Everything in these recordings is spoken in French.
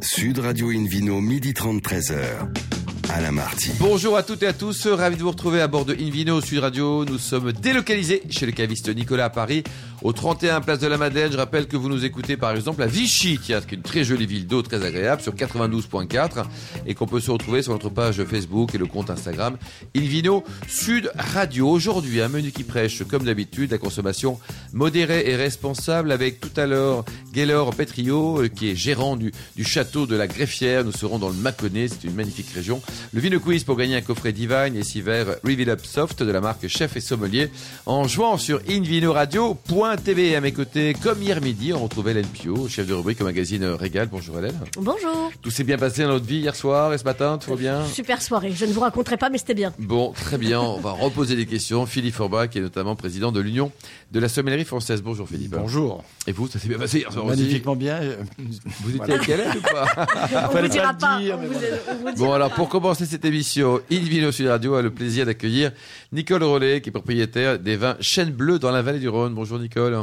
Sud Radio Invino, midi 30, 13h. Alain Marty. Bonjour à toutes et à tous, ravi de vous retrouver à bord de Invino Sud Radio. Nous sommes délocalisés chez le caviste Nicolas à Paris, au 31 Place de la Madeleine. Je rappelle que vous nous écoutez par exemple à Vichy, qui est une très jolie ville d'eau, très agréable, sur 92.4, et qu'on peut se retrouver sur notre page Facebook et le compte Instagram Invino Sud Radio. Aujourd'hui, un menu qui prêche, comme d'habitude, la consommation modérée et responsable, avec tout à l'heure Gaylor Petrio, euh, qui est gérant du, du château de la Greffière. Nous serons dans le Mâconnais, c'est une magnifique région. Le Vino Quiz pour gagner un coffret Divine et six verres Reveal Up Soft de la marque Chef et Sommelier en jouant sur invinoradio.tv. À mes côtés, comme hier midi, on retrouvait Hélène Pio, chef de rubrique au magazine Régal. Bonjour Hélène. Bonjour. Tout s'est bien passé dans notre vie hier soir et ce matin, tout va bien? Super soirée. Je ne vous raconterai pas, mais c'était bien. Bon, très bien. On va reposer des questions. Philippe Forbach, qui est notamment président de l'Union de la sommellerie française. Bonjour Philippe. Bonjour. Et vous, ça s'est bien passé hier soir Magnifiquement bien. Vous étiez avec Hélène ou pas On vous Fallait dira pas pas. le dire, on mais vous- bon. on vous Bon, dira alors pas. pour commencer cette émission, Invino Sud Radio a le plaisir d'accueillir Nicole Rollet, qui est propriétaire des vins Chêne Bleu dans la vallée du Rhône. Bonjour Nicole.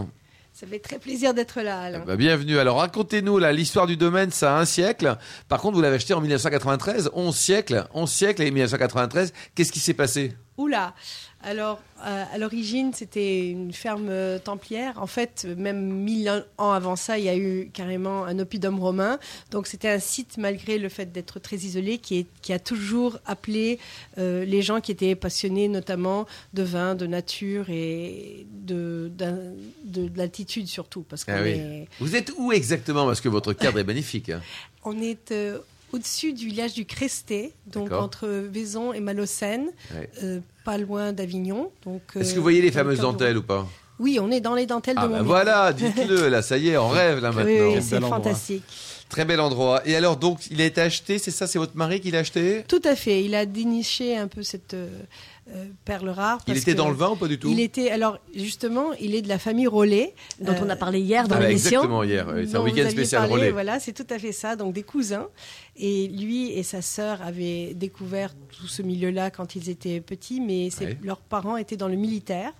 Ça fait très plaisir d'être là, Alain. Bah, bienvenue. Alors racontez-nous là, l'histoire du domaine, ça a un siècle. Par contre, vous l'avez acheté en 1993, 11 siècles, 11 siècles et 1993. Qu'est-ce qui s'est passé? Oula Alors, euh, à l'origine, c'était une ferme euh, templière. En fait, même mille ans avant ça, il y a eu carrément un oppidum romain. Donc, c'était un site, malgré le fait d'être très isolé, qui, est- qui a toujours appelé euh, les gens qui étaient passionnés, notamment de vin, de nature et de, de, de l'altitude surtout. Parce Ah oui. est, Vous êtes où exactement? Parce que votre cadre est magnifique. hein. on est au-dessus du village du Cresté, donc entre Vaison et Malocène. Ouais. euh, pas loin d'Avignon. Donc, Est-ce euh, que vous voyez les fameuses dentelles ou pas? Oui, on est dans les dentelles Ah de bah Montmédy. voilà, dites-le, là, ça y est, on rêve là maintenant. oui, c'est fantastique. Très bel endroit. Et alors donc, il a été acheté, c'est ça, c'est votre mari qui l'a acheté? Tout à fait. Il a déniché un peu cette euh, euh, perle rare. Il était que dans le vin ou pas du tout? Il était, alors justement, il est de la famille Rollet. Dont on a Euh, parlé hier dans Ah bah, l'émission. Exactement, hier. C'est un week-end spécial parlé, relais. Voilà, c'est tout à fait ça. Donc des cousins. Et lui et sa sœur avaient découvert tout ce milieu-là quand ils étaient petits, mais ses- Ouais. leurs parents étaient dans le militaire.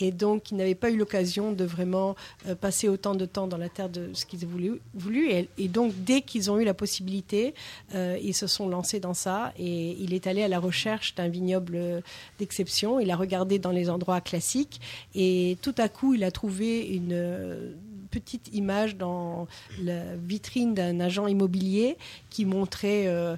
Et donc, ils n'avaient pas eu l'occasion de vraiment euh, passer autant de temps dans la terre de ce qu'ils voulu. voulu. Et, et donc, dès qu'ils ont eu la possibilité, euh, ils se sont lancés dans ça. Et il est allé à la recherche d'un vignoble d'exception. Il a regardé dans les endroits classiques. Et tout à coup, il a trouvé une petite image dans la vitrine d'un agent immobilier qui montrait euh,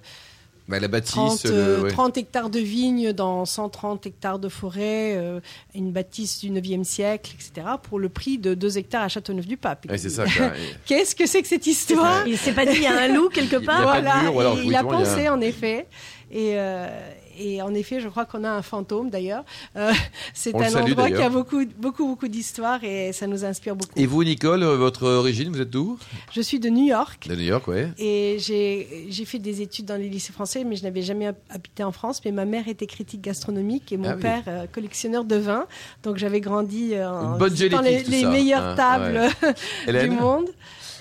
Bah, la bâtisse, 30, le- euh, ouais. 30 hectares de vignes dans 130 hectares de forêt, euh, une bâtisse du 9e siècle, etc., pour le prix de 2 hectares à Châteauneuf-du-Pape. Ouais, c'est ça. quoi. Qu'est-ce que c'est que cette histoire? Il s'est pas dit il y a un loup quelque Il y a part. pas de mur, ou alors, et oui, il a il pensé en effet. Et, euh, et en effet, je crois qu'on a un fantôme d'ailleurs. Euh, c'est un endroit qui a beaucoup, beaucoup, beaucoup d'histoires et ça nous inspire beaucoup. Et vous, Nicole, euh, votre origine, vous êtes d'où? Je suis de New York. De New York, ouais. Et j'ai fait des études dans les lycées français, mais je n'avais jamais hab- habité en France. Mais ma mère était critique gastronomique et mon Ah oui. père euh, collectionneur de vin. Donc j'avais grandi euh, en bonne les, meilleures hein, tables du monde.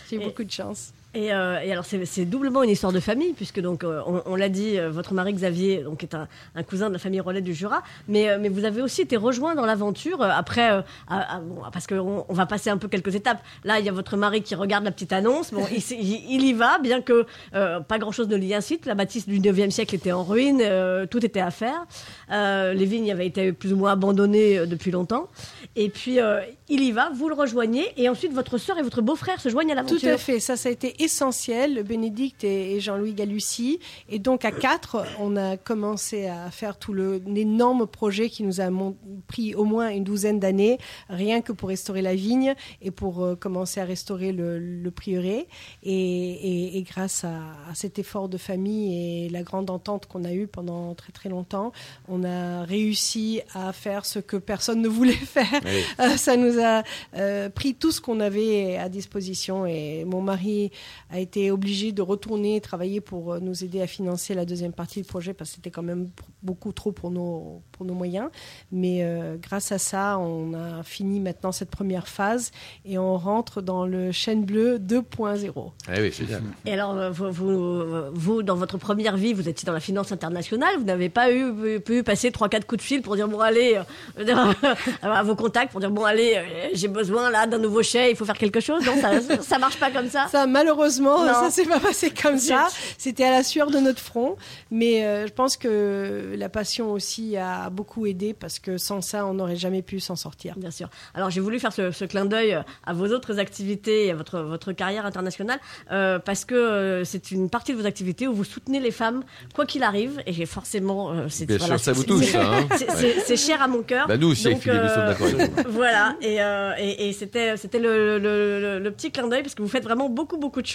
J'ai beaucoup de chance. Et, euh, et alors c'est c'est doublement une histoire de famille puisque donc euh, on, on l'a dit, euh, votre mari Xavier donc est un, un cousin de la famille Rollet du Jura, mais euh, mais vous avez aussi été rejoint dans l'aventure euh, après euh, à- à- bon, parce qu'on on va passer un peu quelques étapes. Là il y a votre mari qui regarde la petite annonce, bon il, il- y va bien que euh, pas grand chose ne l'y incite. La bâtisse du 9e siècle était en ruine, euh, tout était à faire. Euh, les vignes avaient été plus ou moins abandonnées euh, depuis longtemps. Et puis euh, il y va, vous le rejoignez et ensuite votre sœur et votre beau-frère se joignent à l'aventure. Tout à fait, ça, ça a été essentiel, Bénédicte et, Jean-Louis Galussy. Et donc, à quatre, on a commencé à faire tout l'énorme projet qui nous a pris au moins une douzaine d'années, rien que pour restaurer la vigne et pour euh, commencer à restaurer le, le prieuré. Et, et- et grâce à, à cet effort de famille et la grande entente qu'on a eue pendant très très longtemps, on a réussi à faire ce que personne ne voulait faire. Oui. Euh, ça nous a euh, pris tout ce qu'on avait à disposition et mon mari a été obligé de retourner travailler pour euh, nous aider à financer la deuxième partie du projet parce que c'était quand même beaucoup trop pour nos, pour nos moyens. Mais euh, grâce à ça, on a fini maintenant cette première phase et on rentre dans le chêne bleu 2.0. Ah oui, génial. Et alors, euh, vous, vous, vous, dans votre première vie, vous étiez dans la finance internationale. Vous n'avez pas eu pu passer trois, quatre coups de fil pour dire bon allez euh, à vos contacts pour dire bon allez, j'ai besoin là d'un nouveau chai, il faut faire quelque chose. Non, ça, ça marche pas comme ça. Ça, malheureusement, malheureusement, Non. ça s'est pas passé comme ça. C'était à la sueur de notre front. Mais euh, je pense que la passion aussi a beaucoup aidé parce que sans ça, on n'aurait jamais pu s'en sortir. Bien sûr. Alors j'ai voulu faire ce, ce clin d'œil à vos autres activités et à votre, votre carrière internationale euh, parce que euh, c'est une partie de vos activités où vous soutenez les femmes quoi qu'il arrive et j'ai forcément euh, c'est Bien sûr, ça vous touche, c'est- hein. c'est- cher à mon cœur. Bah, nous aussi, Donc, Philippe, nous sommes euh, d'accord avec vous. Voilà, et, euh, et, et c'était c'était le, le, le, le petit clin d'œil parce que vous faites vraiment beaucoup beaucoup de choses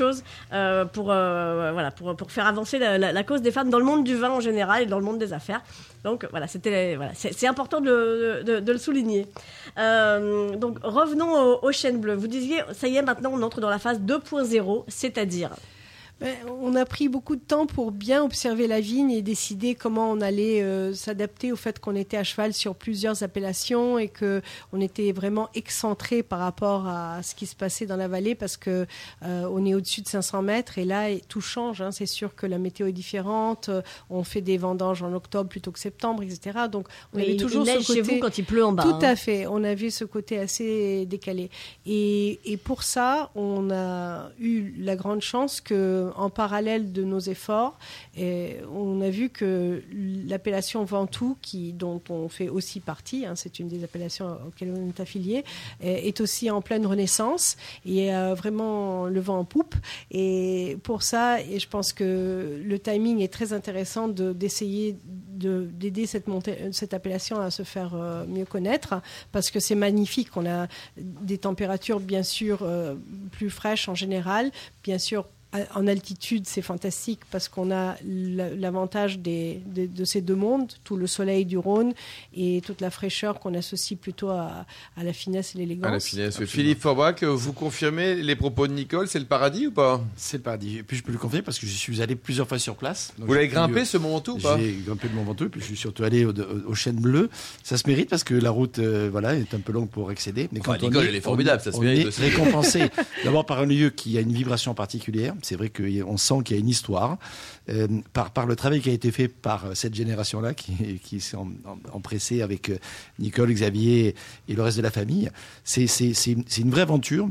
euh, pour euh, pour, faire avancer la, cause des femmes dans le monde du vin en général et dans le monde des affaires. Donc voilà, c'est important de, le souligner. Euh, donc revenons au, au chêne bleu. Vous disiez ça y est maintenant on entre dans la phase 2.0, c'est-à-dire on a pris beaucoup de temps pour bien observer la vigne et décider comment on allait euh, s'adapter au fait qu'on était à cheval sur plusieurs appellations et que on était vraiment excentré par rapport à ce qui se passait dans la vallée parce que euh, on est au-dessus de 500 mètres et là et tout change. hein. C'est sûr que la météo est différente. euh, On fait des vendanges en octobre plutôt que septembre, etc. Donc on Oui, avait toujours il neige ce chez côté. vous quand il pleut en bas. Tout hein. à fait. On avait ce côté assez décalé. Et, et pour ça, on a eu la grande chance que, en parallèle de nos efforts, on a vu que l'appellation Ventoux, dont on fait aussi partie, hein, c'est une des appellations auxquelles on est affilié, est aussi en pleine renaissance et a vraiment le vent en poupe. Et pour ça, je pense que le timing est très intéressant de- d'essayer de- d'aider cette appellation à se faire euh, mieux connaître parce que c'est magnifique. On a des températures bien sûr euh, plus fraîches en général, bien sûr. En altitude, c'est fantastique parce qu'on a la- l'avantage des- de, de ces deux mondes, tout le soleil du Rhône et toute la fraîcheur qu'on associe plutôt à, à la finesse et l'élégance. À la finesse. Philippe Forbach, vous confirmez les propos de Nicole, c'est le paradis ou pas? C'est le paradis. Et puis je peux le confirmer parce que je suis allé plusieurs fois sur place. Donc, Vous l'avez grimpé ce Mont Ventoux ou pas? J'ai grimpé le Mont Ventoux, puis je suis surtout allé au, au, au Chêne Bleu. Ça se mérite parce que la route euh, voilà, est un peu longue pour accéder. Mais Enfin, quand on Nicole, est- elle est formidable, ça se on mérite est aussi. récompensé d'abord par un lieu qui a une vibration particulière. C'est vrai qu'on sent qu'il y a une histoire. Euh, par, par le travail qui a été fait par euh, cette génération-là, qui, qui s'est empressée avec euh, Nicole, Xavier et le reste de la famille. C'est une c'est une vraie aventure.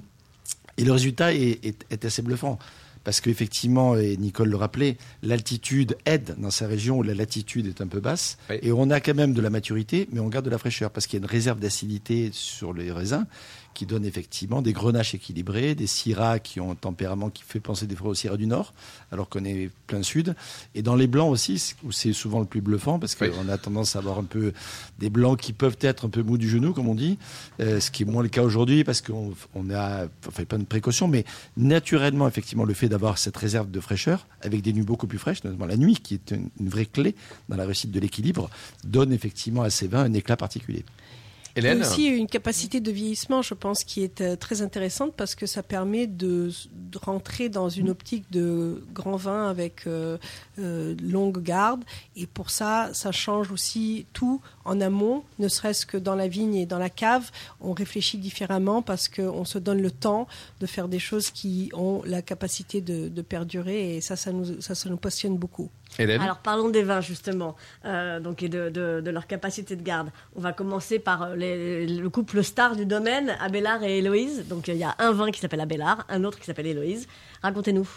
Et le résultat est, est- est assez bluffant. Parce qu'effectivement, et Nicole le rappelait, l'altitude aide dans sa région où la latitude est un peu basse. Oui. Et on a quand même de la maturité, mais on garde de la fraîcheur. Parce qu'il y a une réserve d'acidité sur les raisins qui donne effectivement des grenaches équilibrés, des syrahs qui ont un tempérament qui fait penser des fois au syrah du Nord, alors qu'on est plein sud. Et dans les blancs aussi, où c'est souvent le plus bluffant, parce Oui. qu'on a tendance à avoir un peu des blancs qui peuvent être un peu mous du genou, comme on dit, euh, ce qui est moins le cas aujourd'hui, parce qu'on on a fait plein de précautions, mais naturellement, effectivement, le fait d'avoir cette réserve de fraîcheur, avec des nuits beaucoup plus fraîches, notamment la nuit, qui est une, une vraie clé dans la réussite de l'équilibre, donne effectivement à ces vins un éclat particulier. Hélène aussi une capacité de vieillissement, je pense, qui est euh, très intéressante parce que ça permet de, rentrer dans une optique de grand vin avec euh, euh, longue garde. Et pour ça, ça change aussi tout en amont, ne serait-ce que dans la vigne et dans la cave. On réfléchit différemment parce qu'on se donne le temps de faire des choses qui ont la capacité de, perdurer. Et ça, ça nous passionne beaucoup. Alors parlons des vins justement, euh, donc et de, leur capacité de garde. On va commencer par euh, le couple star du domaine, Abélard et Héloïse. Donc il y a un vin qui s'appelle Abélard, un autre qui s'appelle Héloïse. Racontez-nous.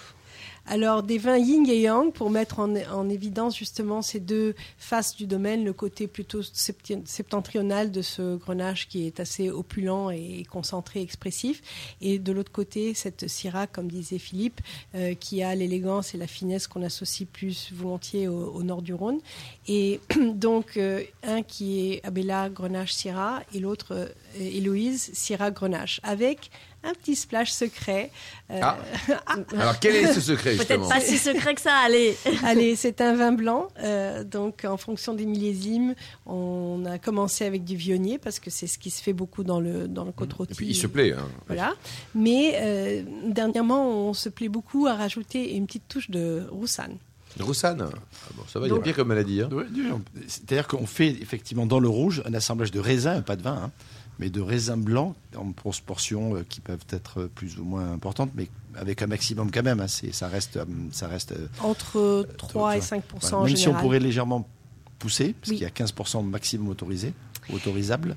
Alors, des vins yin et yang pour mettre en, en évidence justement ces deux faces du domaine, le côté plutôt septentrional de ce grenache qui est assez opulent et concentré, expressif, et de l'autre côté, cette syrah, comme disait Philippe, euh, qui a l'élégance et la finesse qu'on associe plus volontiers au, au nord du Rhône. Et donc, euh, un qui est Abella Grenache Syrah et l'autre euh, Héloïse Syrah Grenache, avec un petit splash secret. Euh, Ah. Alors quel est ce secret Peut-être justement pas si secret que ça, allez. Allez, c'est un vin blanc. euh, donc, en fonction des millésimes, on a commencé avec du vionnier parce que c'est ce qui se fait beaucoup dans le dans le côte Et puis il se plaît. hein. Voilà. Mais euh, dernièrement, on se plaît beaucoup à rajouter une petite touche de roussanne. De Roussanne Ah bon, Ça va, il y a pire comme maladie. hein. C'est-à-dire qu'on fait effectivement dans le rouge un assemblage de raisins, pas de vin, hein, mais de raisins blancs en proportions euh, qui peuvent être plus ou moins importantes, mais avec un maximum quand même. hein, ça reste, euh, ça reste. euh, Entre 3 et toi, 5 voilà. en Même si on pourrait légèrement pousser, parce Oui. qu'il y a 15% maximum autorisé, autorisable.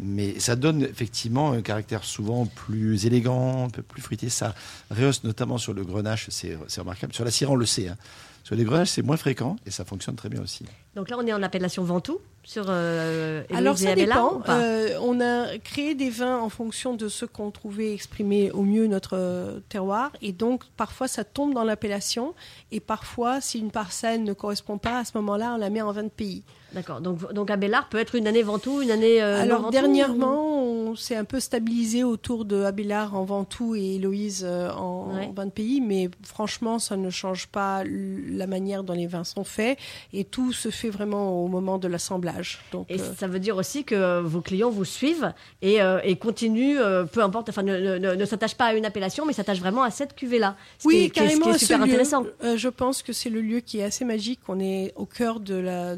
Mais ça donne effectivement un caractère souvent plus élégant, un peu plus fruité. Ça rehausse notamment sur le grenache, c'est remarquable. Sur la Syrah, on le sait. hein. Sur les grenaches, c'est moins fréquent et ça fonctionne très bien aussi. Donc là, on est en appellation Ventoux sur euh, Alors et ça dépend. ou Euh, on a créé des vins en fonction de ce qu'on trouvait exprimer au mieux notre euh, terroir. Et donc parfois ça tombe dans l'appellation. Et parfois, si une parcelle ne correspond pas, à ce moment-là, on la met en vin de pays. D'accord. Donc, donc Abélard peut être une année Ventoux, une année euh, Alors Ventoux, dernièrement, on s'est un peu stabilisé autour de Abélard en Ventoux et Héloïse euh, en, Ouais. en vin de pays, mais franchement, ça ne change pas la manière dont les vins sont faits et tout se fait vraiment au moment de l'assemblage. Donc, Et euh, ça veut dire aussi que vos clients vous suivent et, euh, et continuent, euh, peu importe, enfin, ne, ne- ne s'attachent pas à une appellation, mais s'attachent vraiment à cette cuvée-là. Ce qui oui, est- qui est- ce qui carrément, est ce super intéressant. Je pense que c'est le lieu qui est assez magique. On est au cœur de la,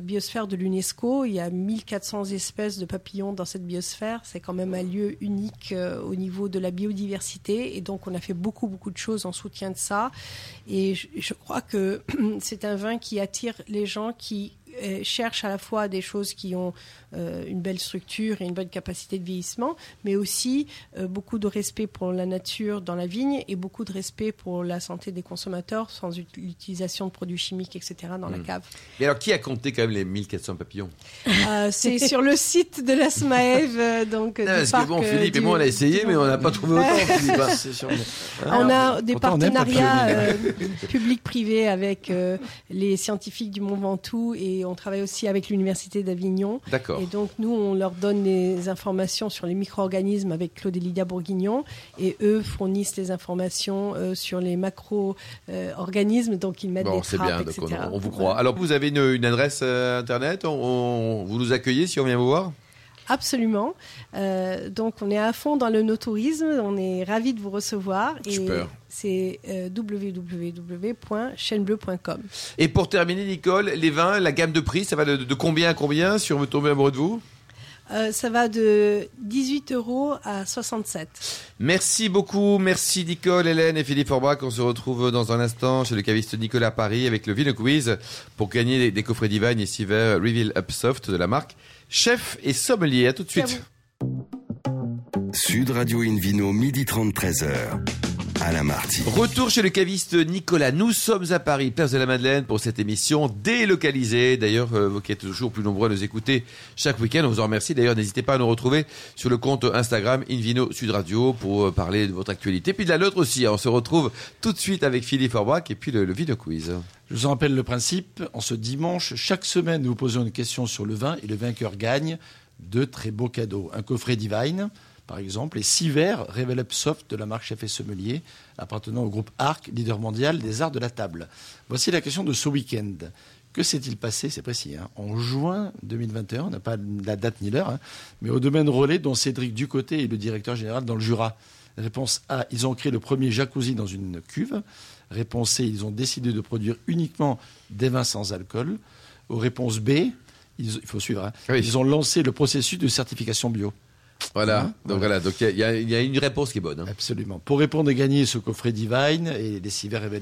biosphère de l'UNESCO. Il y a 1400 espèces de papillons dans cette biosphère. C'est quand même un lieu unique euh, au niveau de la biodiversité. Et donc, on a fait beaucoup, beaucoup de choses en soutien de ça. Et je, je crois que c'est un vin qui attire les gens qui euh, cherchent à la fois des choses qui ont euh, une belle structure et une bonne capacité de vieillissement, mais aussi euh, beaucoup de respect pour la nature dans la vigne et beaucoup de respect pour la santé des consommateurs sans ut- l'utilisation de produits chimiques, etc. dans la cave. Et alors, qui a compté quand même les 1400 papillons? Euh, c'est sur le site de la SMAEV, donc Non, du Parce que bon, Philippe et moi, on a essayé, mais on n'a pas trouvé autant, Philippe. hein. On a des partenariats euh, publics-privés avec euh, les scientifiques du Mont Ventoux et on travaille aussi avec l'Université d'Avignon. D'accord. Et donc, nous, on leur donne les informations sur les micro-organismes avec Claude et Lydia Bourguignon. Et eux fournissent les informations euh, sur les macro-organismes. donc, ils mettent Bon, des trappes, bien, donc etc. on, on vous Voilà. croit. Alors, vous avez une, une adresse euh, internet? On, on- Vous nous accueillez si on vient vous voir? Absolument. Euh, donc, on est à fond dans le no-tourisme. On est ravis de vous recevoir. Super. c'est euh, www.chaînebleu.com. Et pour terminer, Nicole, les vins, la gamme de prix, ça va de, de combien à combien si on veut tomber amoureux de vous? Euh, ça va de 18 euros à 67. Merci beaucoup, merci Nicole, Hélène et Philippe Forbach. On se retrouve dans un instant chez le caviste Nicolas Paris avec le Vino Quiz pour gagner des, des coffrets Divine et Siver Reveal Upsoft de la marque Chef et Sommelier. À tout de suite. Sud Radio Invino, midi 30, 13h. Alain Marty. Retour chez le caviste Nicolas. Nous sommes à Paris, place de la Madeleine, pour cette émission délocalisée. D'ailleurs, euh, vous qui êtes toujours plus nombreux à nous écouter chaque week-end, on vous en remercie. D'ailleurs, n'hésitez pas à nous retrouver sur le compte Instagram Invino Sud Radio pour euh, parler de votre actualité. Puis de la nôtre aussi. hein. On se retrouve tout de suite avec Philippe Forbach et puis le, le Vino Quiz. Je vous en rappelle le principe. En ce dimanche, chaque semaine, nous vous posons une question sur le vin et le vainqueur gagne deux très beaux cadeaux. Un coffret Divine, par exemple, et six verres Revel Up Soft de la marque Chef et Sommelier, appartenant au groupe Arc, leader mondial des arts de la table. Voici la question de ce week-end. Que s'est-il passé, c'est précis, hein, en juin 2021, on n'a pas la date ni l'heure, hein, mais au domaine relais dont Cédric Ducoté est le directeur général dans le Jura Réponse A, ils ont créé le premier jacuzzi dans une cuve. Réponse C, ils ont décidé de produire uniquement des vins sans alcool. Aux réponses B, ils- il faut suivre, hein, Oui. ils ont lancé le processus de certification bio. Voilà. Hein, Donc voilà. Donc il y a- il y, a- il y a une réponse qui est bonne. hein. Absolument. Pour répondre et gagner ce coffret Divine et les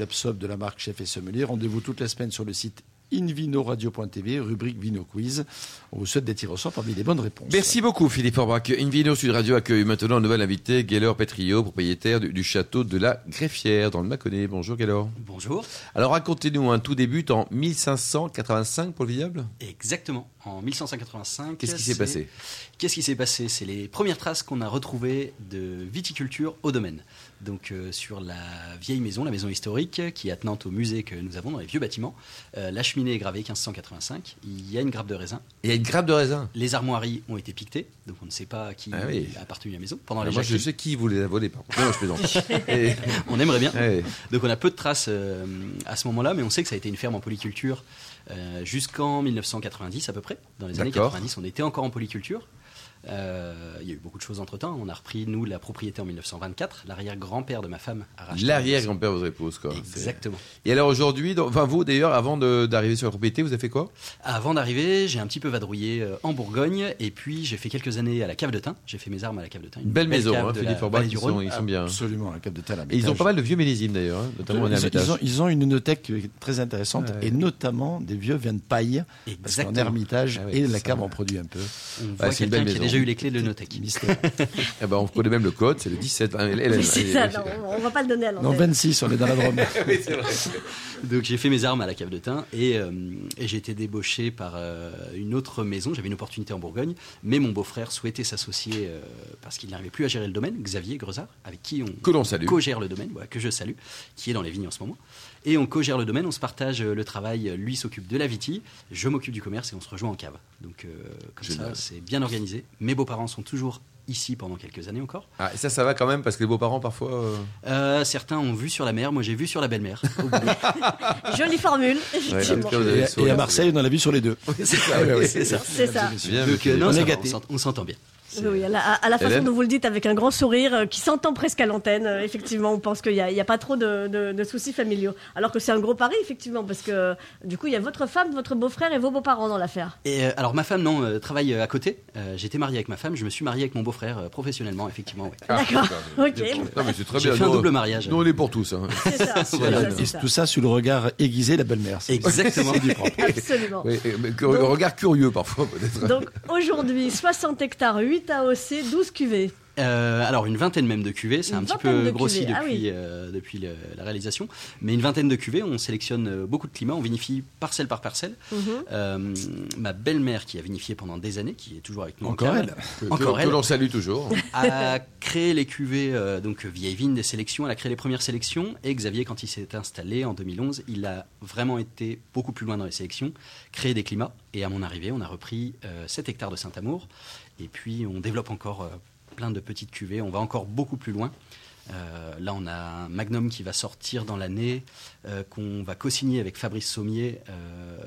Up Soft de la marque Chef et Sommelier, rendez-vous toute la semaine sur le site invinoradio.tv, rubrique Vino Quiz. On vous souhaite des tirs au sort parmi les bonnes réponses. Merci beaucoup Philippe Forbach. Invino Sud Radio accueille maintenant un nouvel invité, Gaylor Petrio, propriétaire du, du château de la Greffière dans le Mâconnais. Bonjour Gaylor. Bonjour. Alors racontez-nous, un tout débute en 1585 pour le vignoble Exactement. En 1585. Qu'est-ce qui s'est passé? Qu'est-ce qui s'est passé? C'est les premières traces qu'on a retrouvées de viticulture au domaine. Donc euh, sur la vieille maison, la maison historique, qui est attenante au musée que nous avons dans les vieux bâtiments. euh, la cheminée est gravée 1585. Il y a une grappe de raisin. Il y a une grappe de raisin. Les armoiries ont été piquetées, donc on ne sait pas à qui Ah oui. a appartenu la maison. Pendant Alors les moi je sais qui vous les a volés par contre. Non, je plaisante. Et- On aimerait bien. Donc on a peu de traces euh, à ce moment-là, mais on sait que ça a été une ferme en polyculture jusqu'en 1990 à peu près. Dans les années D'accord. 90, on était encore en polyculture. Euh, il y a eu beaucoup de choses entre temps. On a repris, nous, la propriété en 1924. L'arrière-grand-père de ma femme a racheté. L'arrière-grand-père de votre épouse, quoi. Exactement. Et alors aujourd'hui, enfin vous d'ailleurs, avant d'arriver sur la propriété, vous avez fait quoi? Avant d'arriver, j'ai un petit peu vadrouillé euh, en Bourgogne et puis j'ai fait quelques années à la cave de Thym. J'ai fait mes armes à la cave de Thym. Une belle maison, hein, Philippe Forbach, ils sont, Rhône. ils sont bien. Absolument, la cave de Tal Et ils ont pas mal de vieux millésimes d'ailleurs, hein, notamment en Ils ont, Hermitage. ils ont- ils ont une inothèque très intéressante Ouais. et notamment des vieux vins de paille. Parce qu'en Exactement. Hermitage Ah et la cave en produit un peu. On voit c'est une quelqu'un belle qui a maison. Déjà eu les clés de. Mystère. Eh ben, on connaît même le code, c'est le 17. hein, Hélène, c'est allez, ça, allez. non, on va pas le donner à Non, l'antenne. 26, on est dans la Drôme. Donc j'ai fait mes armes à la cave de Thym et, euh, et j'ai été débauché par euh, une autre maison. J'avais une opportunité en Bourgogne, mais mon beau-frère souhaitait s'associer euh, parce qu'il n'arrivait plus à gérer le domaine. Xavier Grezard, avec qui on Que l'on salue. co-gère le domaine, voilà, que je salue, qui est dans les vignes en ce moment. Et on co-gère le domaine, on se partage euh, le travail. Lui s'occupe de la vitie, je m'occupe du commerce et on se rejoint en cave. Donc euh, comme Génial. ça, c'est bien organisé. Mes beaux-parents sont toujours ici pendant quelques années encore. Ah, et ça, ça va quand même parce que les beaux-parents parfois. euh, Euh, certains ont vu sur la mer, moi j'ai vu sur la bout. Jolie formule, ouais, Et, et à Marseille, on en a vu sur les deux. c'est ça, Ouais, ouais, c'est ça. Ça. Bien, Donc, mais euh, non, on s'entend bien. Oui, oui, à la, à la façon Hélène dont vous le dites avec un grand sourire euh, qui s'entend presque à l'antenne, euh, effectivement, on pense qu'il n'y a, il y a pas trop de, de- de soucis familiaux. Alors que c'est un gros pari, effectivement, parce que du coup, il y a votre femme, votre beau-frère et vos beaux-parents dans l'affaire. Et euh, alors ma femme non euh, travaille euh, à côté. Euh, J'étais marié avec ma femme, je me suis marié avec mon beau-frère euh, professionnellement effectivement. ouais. Ah, D'accord. Ok. Non, mais c'est très bien. fait un double mariage. Nous, on est pour tous. hein. C'est ça. Voilà. ça, ça. tout ça sous le regard aiguisé de la belle-mère. Exactement. du propre. Absolument. Oui, regard curieux parfois, peut-être. Donc aujourd'hui, 60 hectares, 8 AOC, 12 cuvées. Euh, alors une vingtaine même de cuvées, c'est un petit peu de grossi cuvées, depuis, ah oui. euh, depuis le- la réalisation, mais une vingtaine de cuvées. On sélectionne euh, beaucoup de climats, on vinifie parcelle par parcelle. Mhm. Euh, ma belle-mère qui a vinifié pendant des années, qui est toujours avec nous en Encore elle. Que- Encore que, elle. que l'on salue toujours. a créé les cuvées, euh, donc vieille vigne des sélections, elle a créé les premières sélections, et Xavier, quand il s'est installé en 2011, il a vraiment été beaucoup plus loin dans les sélections, créé des climats, et à mon arrivée, on a repris euh, 7 hectares de Saint-Amour, et puis on développe encore euh, plein de petites cuvées, on va encore beaucoup plus loin. Euh, là, on a un Magnum qui va sortir dans l'année, euh, qu'on va co-signer avec Fabrice Sommier, euh,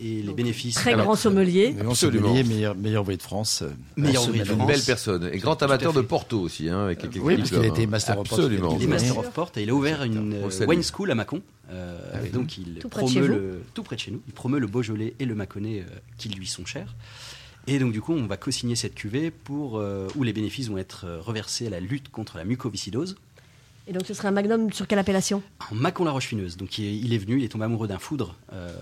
et les bénéfices... Très Alors, grand sommelier. Absolument. sommelier, meilleur, meilleur de France. Meilleur ouvrier de semaine. Une France. belle personne. Et grand amateur de Porto aussi. Hein, avec quelques Oui, parce qu'il a été. Master of Porto. Absolument. Il est Master of Port et il a ouvert une euh, wine school à Mâcon. Euh, donc il Tout près de chez promeut le, tout près de chez nous. Il promeut le Beaujolais et le Mâconnais euh, qui lui sont chers. Et donc du coup, on va co-signer cette cuvée pour euh, où les bénéfices vont être euh, reversés à la lutte contre la mucoviscidose Et donc ce serait un magnum sur quelle appellation? En Mâcon la Roche-Fineuse. Donc il est, il est venu, il est tombé amoureux d'un foudre euh,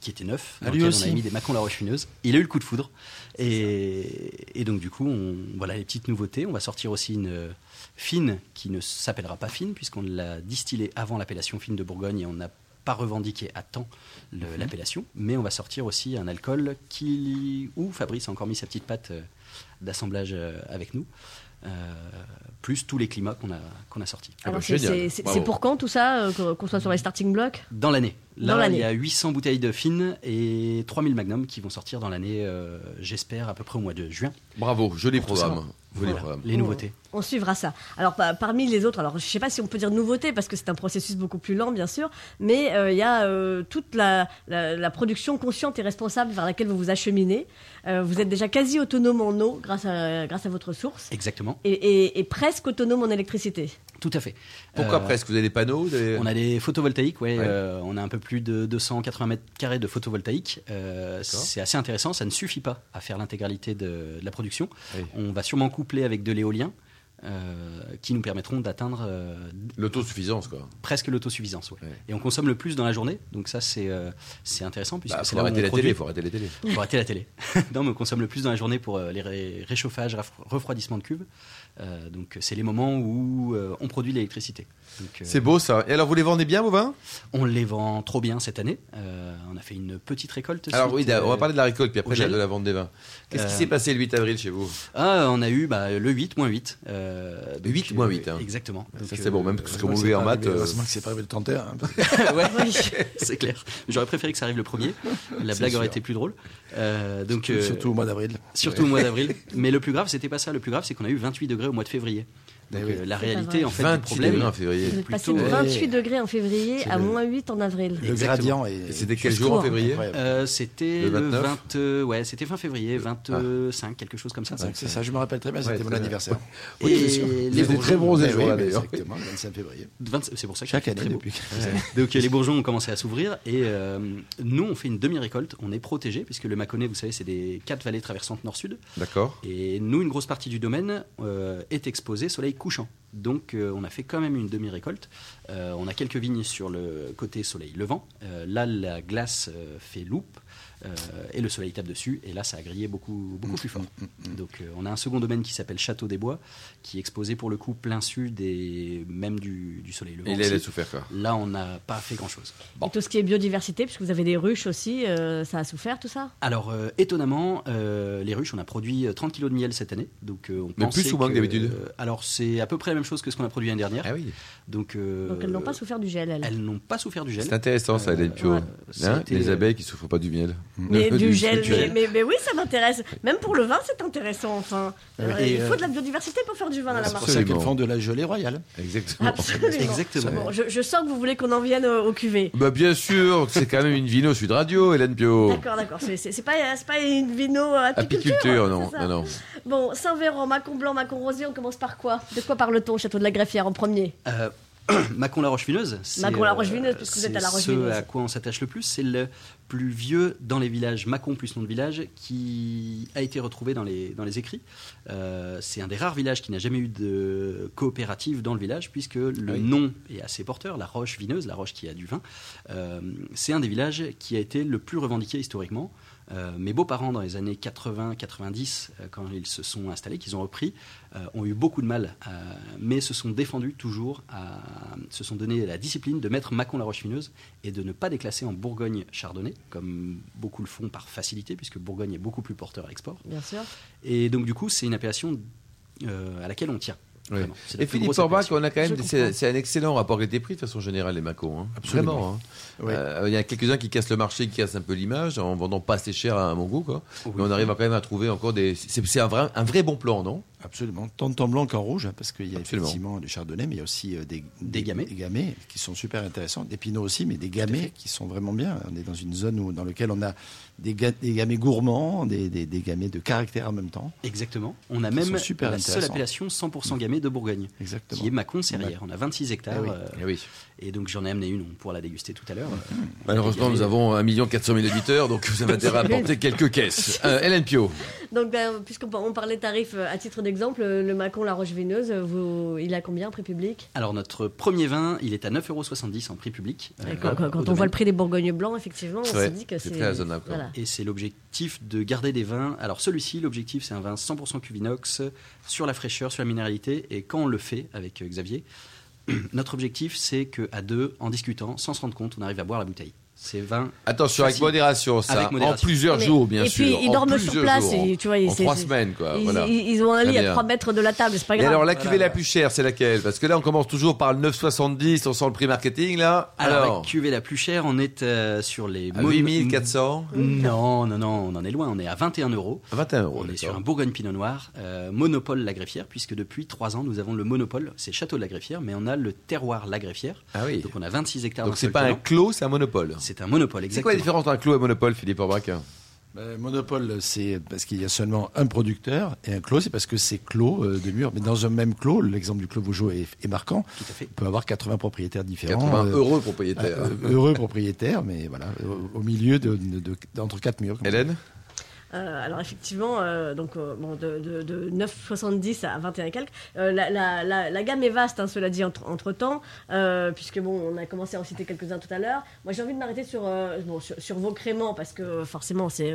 qui était neuf. Ah, dans lui lequel aussi. On a mis des Mâcon la Roche-Fineuse. Il a eu le coup de foudre. Et, et donc du coup, on, voilà les petites nouveautés. On va sortir aussi une fine qui ne s'appellera pas fine puisqu'on l'a distillée avant l'appellation fine de Bourgogne et on n'a pas revendiqué à temps Mhm. l'appellation. Mais on va sortir aussi un alcool qui où Fabrice a encore mis sa petite patte euh, d'assemblage euh, avec nous. Euh, plus tous les climats qu'on a, qu'on a sortis. Ah bah, Alors c'est- génial. c'est c'est- pour quand tout ça euh, Qu'on soit sur les starting blocks? Dans l'année. Là, il y a 800 bouteilles de fines et 3000 magnums qui vont sortir dans l'année, euh, j'espère, à peu près au mois de juin. Bravo, joli programme. Voilà, les nouveautés. On suivra ça. Alors pa- parmi les autres, alors je sais pas si on peut dire nouveauté parce que c'est un processus beaucoup plus lent bien sûr, mais euh, il y a euh, toute la, la- la production consciente et responsable vers laquelle vous vous acheminez. Euh, vous êtes déjà quasi autonome en eau grâce à, grâce à votre source Exactement, et, et- et presque autonome en électricité. Tout à fait. Pourquoi Euh, presque Vous avez des panneaux des- On a des photovoltaïques, ouais, Ouais. euh, on a un peu plus de 280 mètres carrés de photovoltaïques. Euh, c'est assez intéressant, ça ne suffit pas à faire l'intégralité de, de la production. Oui. On va sûrement coupler avec de l'éolien euh, qui nous permettront d'atteindre euh, L'autosuffisance, quoi. presque l'autosuffisance. ouais. Et on consomme le plus dans la journée, donc ça c'est euh, c'est intéressant puisque Bah, c'est faut arrêter la télé, faut arrêter la télé. Faut arrêter la télé. non, mais on consomme le plus dans la journée pour les ré- réchauffages, refroidissements de cubes. Euh, donc c'est les moments où euh, on produit l'électricité. Euh, C'est beau ça. Et alors vous les vendez bien vos vins? On les vend trop bien cette année. Euh, on a fait une petite récolte. Alors suite, oui, on va parler de la récolte puis après de la, gel. de la vente des vins. Qu'est-ce qui s'est passé le 8 avril chez vous? Ah, on a eu bah, le 8, moins 8. Euh, donc, 8 moins 8, hein. Exactement. Ça Donc, c'est bon, même parce que vous en maths. Heureusement que c'est pas arrivé le 31. hein. ouais, Oui. c'est clair. J'aurais préféré que ça arrive le premier. La blague aurait été plus drôle. Euh, donc, euh, Surtout au mois d'avril. Surtout au mois d'avril. Mais le plus grave, c'était pas ça. Le plus grave, c'est qu'on a eu 28 degrés au mois de février. Donc, oui. euh, la réalité, en fait, 28 du problème, degrés en février. Vous êtes passé de 28 degrés en février à moins 8 en avril. Le Exactement. gradient est. Et C'était quel jour en février. Euh, c'était Le le, 29? 20, euh, ouais, c'était fin février, 25, quelque chose comme ça. C'est ça, je me rappelle très bien, c'était Ouais, mon anniversaire. Et bien les sûr. Étiez bourgeons- très bronzé Eh oui, d'ailleurs. Exactement, le 25 février. 20 c'est pour ça que Chaque année très beau. depuis. Donc les bourgeons ont commencé à s'ouvrir et euh, nous on fait une demi-récolte, on est protégé puisque le Mâconnais, vous savez, c'est des quatre vallées traversantes nord-sud D'accord. et nous une grosse partie du domaine est exposée soleil couchant. Donc euh, on a fait quand même une demi-récolte. Euh, on a quelques vignes sur le côté soleil levant. Euh, là la glace fait loupe. Euh, et le soleil tape dessus, et là ça a grillé beaucoup, beaucoup plus fort. Donc euh, on a un second domaine qui s'appelle Château des Bois, qui est exposé pour le coup plein sud et même du, du soleil levant. Et là, il a souffert quoi. Là, on n'a pas fait grand-chose. Et tout ce qui est biodiversité, puisque vous avez des ruches aussi, euh, ça a souffert tout ça? Alors, euh, étonnamment, euh, les ruches, on a produit euh, 30 kilos de miel cette année. Donc, euh, on Mais plus ou moins que d'habitude euh, Alors, c'est à peu près la même chose que ce qu'on a produit l'année dernière. Ah oui. Donc, euh, Donc elles n'ont pas souffert du gel, elles. elles n'ont pas souffert du gel. C'est intéressant ça, Euh, Pio. ouais. Hein, les abeilles qui souffrent pas du miel. Mais du gel, mais, gel. mais, mais oui, ça m'intéresse. Même pour le vin, c'est intéressant, enfin. Euh, Et, il faut euh, de la biodiversité pour faire du vin à la C'est pour marque. ça font de la gelée royale. Exactement. Absolument. Exactement. Bon, je, je sens que vous voulez qu'on en vienne au, au cuvée. Bah bien sûr, c'est quand même une vino Sud Radio, Hélène Pio. D'accord, d'accord. C'est- pas, c'est pas une vino euh, apiculture. Apiculture, non, c'est ça non, non. Bon, Saint-Véran, Macon Blanc, Macon Rosé, on commence par quoi? De quoi parle-t-on au château de la Greffière en premier? Euh, Macon la Roche-Vineuse. c'est, Macon la euh, Roche-Vineuse, puisque vous êtes à la Roche-Vineuse. Ce à quoi on s'attache le plus, c'est le plus vieux dans les villages, Macon plus nom de village, qui a été retrouvé dans les, dans les écrits. Euh, c'est un des rares villages qui n'a jamais eu de coopérative dans le village, puisque le oui. nom est assez porteur, la roche vineuse, la roche qui a du vin. Euh, c'est un des villages qui a été le plus revendiqué historiquement. Euh, mes beaux-parents, dans les années 80-90, euh, quand ils se sont installés, qu'ils ont repris, euh, ont eu beaucoup de mal, mais se sont défendus toujours, à, se sont donné la discipline de mettre Mâcon la Roche-Fineuse et de ne pas déclasser en Bourgogne chardonnay, comme beaucoup le font par facilité, puisque Bourgogne est beaucoup plus porteur à l'export. Bien sûr. Et donc, du coup, c'est une appellation à laquelle on tient. Vraiment. La Et Philippe appellation. on a quand même, c'est un excellent rapport qualité-prix de façon générale, les Macons. Hein. Absolument. Vraiment. hein. Euh, Il y a quelques-uns qui cassent le marché, qui cassent un peu l'image, en vendant pas assez cher à mon goût. Quoi. Oui. Mais on arrive à quand même à trouver encore des. C'est c'est un vrai, un vrai bon plan, non? Absolument. Tant de temps blanc qu'en rouge, hein, parce qu'il y a Absolument. effectivement du chardonnay, mais il y a aussi euh, des, Des gamay. des gamay qui sont super intéressants, des pinots aussi, mais des gamay qui sont vraiment bien. On est dans une zone où, dans laquelle on a des, ga- des gamay gourmands, des, des, des gamay de caractère en même temps. Exactement. On a même super la seule appellation 100% gamay de Bourgogne, Exactement. qui est Mâcon Serrière. On a 26 hectares. Eh oui. euh, Eh oui. et donc, j'en ai amené une, on pourra la déguster tout à l'heure. Euh, Malheureusement, nous avons 1 400 000 auditeurs, donc vous avez intérêt à apporter quelques caisses. Euh, Hélène Pio. Donc, ben, puisqu'on on parlait tarifs à titre d'exemple, euh, le Macon La Roche-Vineuse, euh, vous- il a combien prix public Alors notre premier vin, il est à 9,70€ en prix public. Euh, Quand, quand on domaine. voit le prix des Bourgognes blancs, effectivement, on Ouais, se dit que c'est c'est. très raisonnable. Voilà. Et c'est l'objectif de garder des vins. Alors celui-ci, l'objectif, c'est un vin 100% cuvinox, sur la fraîcheur, sur la minéralité. Et quand on le fait avec euh, Xavier, notre objectif, c'est qu'à deux, en discutant, sans se rendre compte, on arrive à boire la bouteille. C'est vin. Attention, avec modération, ça. Avec modération. En plusieurs Mais- jours, bien et sûr. puis, ils En dorment sur place, jours. et tu vois, en trois semaines, quoi. Ils, voilà. ils- ils ont un lit à 3 mètres de la table, c'est pas Et grave. alors, la cuvée la plus chère, c'est laquelle? Parce que là, on commence toujours par le 9,70, on sent le prix marketing, là. Alors, Alors, la cuvée la plus chère, on est euh, sur les... à mon- 8400, Non, non, non, on en est loin. On est à 21 euros. 21 euros. On est sur un. Bourgogne Pinot Noir, euh, monopole La Greffière, puisque depuis trois ans, nous avons le monopole, c'est Château de La Greffière, mais on a le terroir La Greffière. Ah oui. Donc on a 26 hectares Donc, c'est pas un clos, c'est un monopole. C'est un monopole, C'est quoi la différence entre un clos et un monopole, Philippe Orbach? Ben, monopole, c'est parce qu'il y a seulement un producteur, et un clos, c'est parce que c'est clos euh, de mur. Mais dans un même clos, l'exemple du clos Vaugeot est, est marquant. Tout à fait. On peut avoir 80 propriétaires différents. 80 euh, heureux propriétaires. euh, heureux propriétaires, mais voilà, au, au milieu de, de- de- d'entre quatre murs. ça. Euh, alors effectivement, euh, donc euh, bon, de, de, de 9,70 à 21 et quelques. Euh, la, la, la, la gamme est vaste, hein, cela dit entre, entre temps, euh, puisque bon, on a commencé à en citer quelques-uns tout à l'heure. Moi, j'ai envie de m'arrêter sur, euh, bon, sur, sur vos créments parce que forcément, c'est,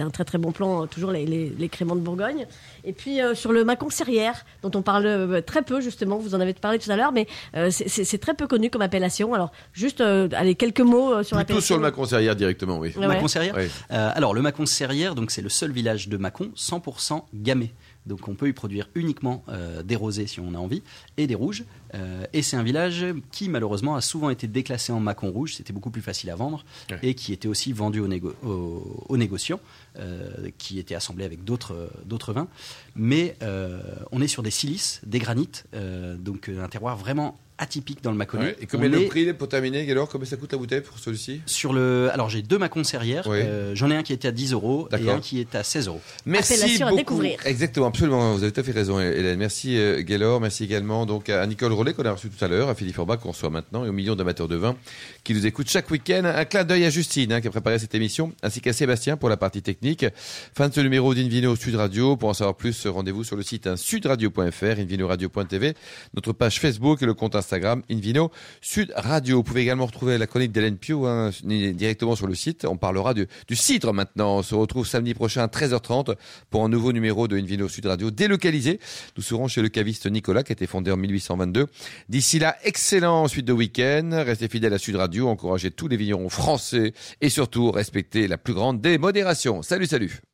un très très bon plan, toujours les, les, les créments de Bourgogne. Et puis euh, sur le Macon Serrière, dont on parle très peu justement. Vous en avez parlé tout à l'heure, mais euh, c'est, très peu connu comme appellation. Alors juste, euh, allez quelques mots sur Plutôt l'appellation. sur le Macron Serrière directement, oui. Ouais. Mâcon Serrière Ouais. Euh, alors, le Mâcon Serrière, donc c'est le seul village de Mâcon 100% gamay. Donc on peut y produire uniquement euh, des rosés si on a envie et des rouges. Euh, et c'est un village qui malheureusement a souvent été déclassé en macon rouge, c'était beaucoup plus facile à vendre Ouais. et qui était aussi vendu aux, négo- aux- aux négociants, euh, qui étaient assemblés avec d'autres vins. Mais on est sur des silices, des granites, donc un terroir vraiment atypique dans le Mâconnais. Ouais. Et combien le est prix pour terminer, alors Combien ça coûte la bouteille pour celui-ci sur le, alors j'ai deux macons serrières. Oui. Euh, J'en ai un qui était à 10 euros et un qui est à 16 euros. Merci Appellation à beaucoup. découvrir. Exactement, absolument. Vous avez tout à fait raison, Hélène. Merci, euh, Gaylor. Merci également donc à Nicole Rollet qu'on a reçu tout à l'heure, à Philippe Orbach qu'on reçoit maintenant et aux millions d'amateurs de vin qui nous écoutent chaque week-end. Un clin d'œil à Justine hein, qui a préparé cette émission, ainsi qu'à Sébastien pour la partie technique. Fin de ce numéro d'Invino Sud Radio. Pour en savoir plus, rendez-vous sur le site hein, sudradio.fr, invinoradio.tv, notre page Facebook et le compte Instagram Invino Sud Radio. Vous pouvez également retrouver la chronique d'Hélène Pio hein, directement sur le site. On parlera du, du cidre maintenant. On se retrouve samedi prochain à 13h30 pour un nouveau numéro de Invino Sud Radio délocalisé. Nous serons chez le caviste Nicolas qui a été fondé en 1822. D'ici là, excellent suite de week-end. Restez fidèles à Sud Radio, encouragez tous les vignerons français et surtout respectez la plus grande des modérations. Salut, salut